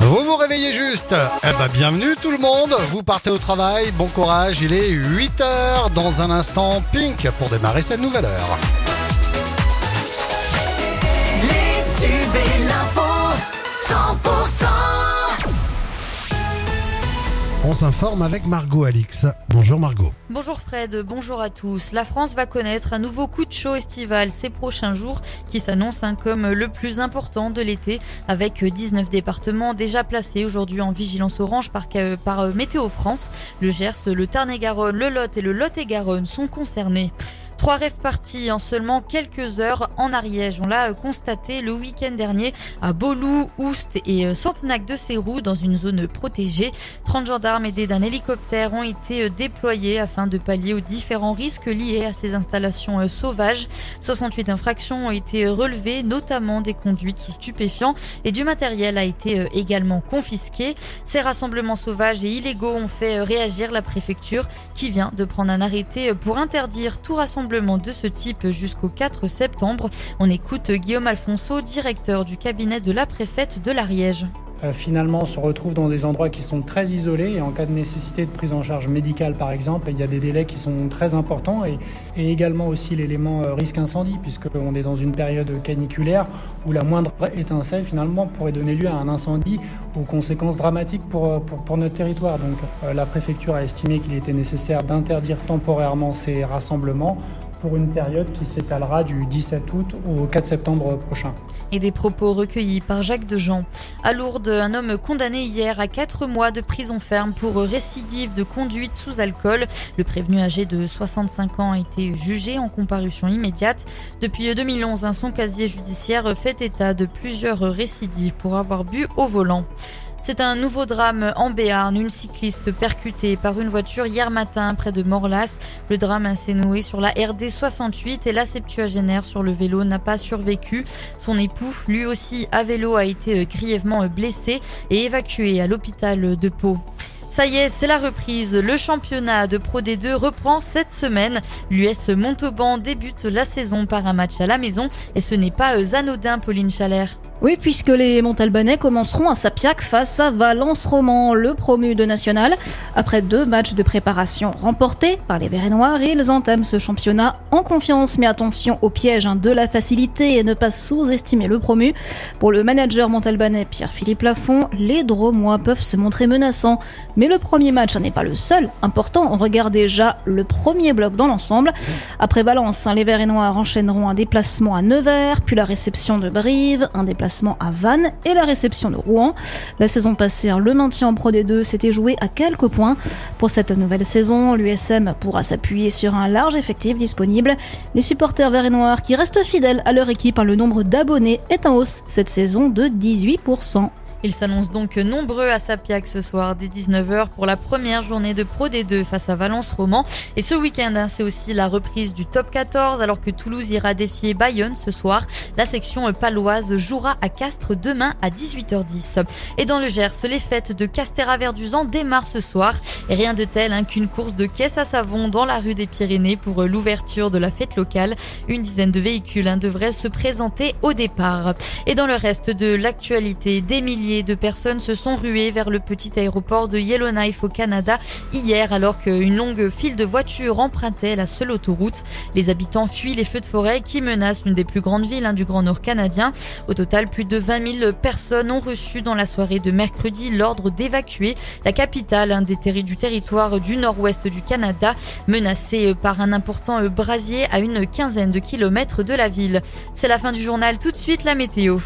Vous vous réveillez juste. Eh ben bienvenue tout le monde, vous partez au travail, bon courage, il est 8h dans un instant Pink pour démarrer cette nouvelle heure. Les tubes On s'informe avec Margot Alix. Bonjour Margot. Bonjour Fred, bonjour à tous. La France va connaître un nouveau coup de chaud estival ces prochains jours qui s'annonce hein, comme le plus important de l'été avec 19 départements déjà placés aujourd'hui en vigilance orange par, par euh, Météo France. Le Gers, le Tarn-et-Garonne, le Lot et le Lot-et-Garonne sont concernés. Trois rêves partis en seulement quelques heures en Ariège. On l'a constaté le week-end dernier à Bolou, Oust et euh, Centenac de Sérou dans une zone protégée. 30 gendarmes aidés d'un hélicoptère ont été euh, déployés afin de pallier aux différents risques liés à ces installations euh, sauvages. 68 infractions ont été relevées, notamment des conduites sous stupéfiants et du matériel a été également confisqué. Ces rassemblements sauvages et illégaux ont fait réagir la préfecture qui vient de prendre un arrêté pour interdire tout rassemblement de ce type jusqu'au 4 septembre. On écoute Guillaume Alfonso, directeur du cabinet de la préfète de l'Ariège. Euh, finalement, on se retrouve dans des endroits qui sont très isolés et en cas de nécessité de prise en charge médicale, par exemple, il y a des délais qui sont très importants et, également aussi l'élément euh, risque incendie, puisqu'on est dans une période caniculaire où la moindre étincelle, finalement, pourrait donner lieu à un incendie aux conséquences dramatiques pour, euh, notre territoire. Donc, la préfecture a estimé qu'il était nécessaire d'interdire temporairement ces rassemblements pour une période qui s'étalera du 17 août au 4 septembre prochain. Et des propos recueillis par Jacques Dejean. À Lourdes, un homme condamné hier à 4 mois de prison ferme pour récidive de conduite sous alcool. Le prévenu âgé de 65 ans a été jugé en comparution immédiate. Depuis 2011, son casier judiciaire fait état de plusieurs récidives pour avoir bu au volant. C'est un nouveau drame en Béarn, une cycliste percutée par une voiture hier matin près de Morlas. Le drame s'est noué sur la RD 68 et la septuagénaire sur le vélo n'a pas survécu. Son époux, lui aussi à vélo, a été grièvement blessé et évacué à l'hôpital de Pau. Ça y est, c'est la reprise. Le championnat de Pro D2 reprend cette semaine. L'US Montauban débute la saison par un match à la maison et ce n'est pas anodin, Pauline Chalère. Oui, puisque les Montalbanais commenceront à Sapiac face à Valence Roman, le promu de national. Après deux matchs de préparation remportés par les Verts et Noirs, ils entament ce championnat en confiance. Mais attention au piège hein, de la facilité et ne pas sous-estimer le promu. Pour le manager montalbanais Pierre-Philippe Lafont, les Dromois peuvent se montrer menaçants. Mais le premier match n'est pas le seul. Important, on regarde déjà le premier bloc dans l'ensemble. Après Valence, hein, les Verts et Noirs enchaîneront un déplacement à Nevers, puis la réception de Brive, un déplacement à Vannes et la réception de Rouen. La saison passée, hein, le maintien en Pro D2 s'était joué à quelques points. Pour cette nouvelle saison, l'USM pourra s'appuyer sur un large effectif disponible. Les supporters verts et noirs qui restent fidèles à leur équipe, hein, le nombre d'abonnés est en hausse cette saison de 18%. Ils s'annoncent donc nombreux à Sapiac ce soir dès 19h pour la première journée de Pro D2 face à Valence Roman. Et ce week-end, hein, c'est aussi la reprise du top 14 alors que Toulouse ira défier Bayonne ce soir. La section paloise jouera à Castres demain à 18h10. Et dans le Gers, les fêtes de Castéra-Verduzan démarrent ce soir. Rien de tel hein, qu'une course de caisse à savon dans la rue des Pyrénées pour l'ouverture de la fête locale. Une dizaine de véhicules hein, devraient se présenter au départ. Et dans le reste de l'actualité, des milliers de personnes se sont ruées vers le petit aéroport de Yellowknife au Canada hier alors qu'une longue file de voitures empruntait la seule autoroute. Les habitants fuient les feux de forêt qui menacent l'une des plus grandes villes hein, du Grand Nord canadien. Au total, plus de 20 000 personnes ont reçu dans la soirée de mercredi l'ordre d'évacuer la capitale des du territoire du nord-ouest du Canada, menacée par un important brasier à une quinzaine de kilomètres de la ville. C'est la fin du journal, tout de suite la météo.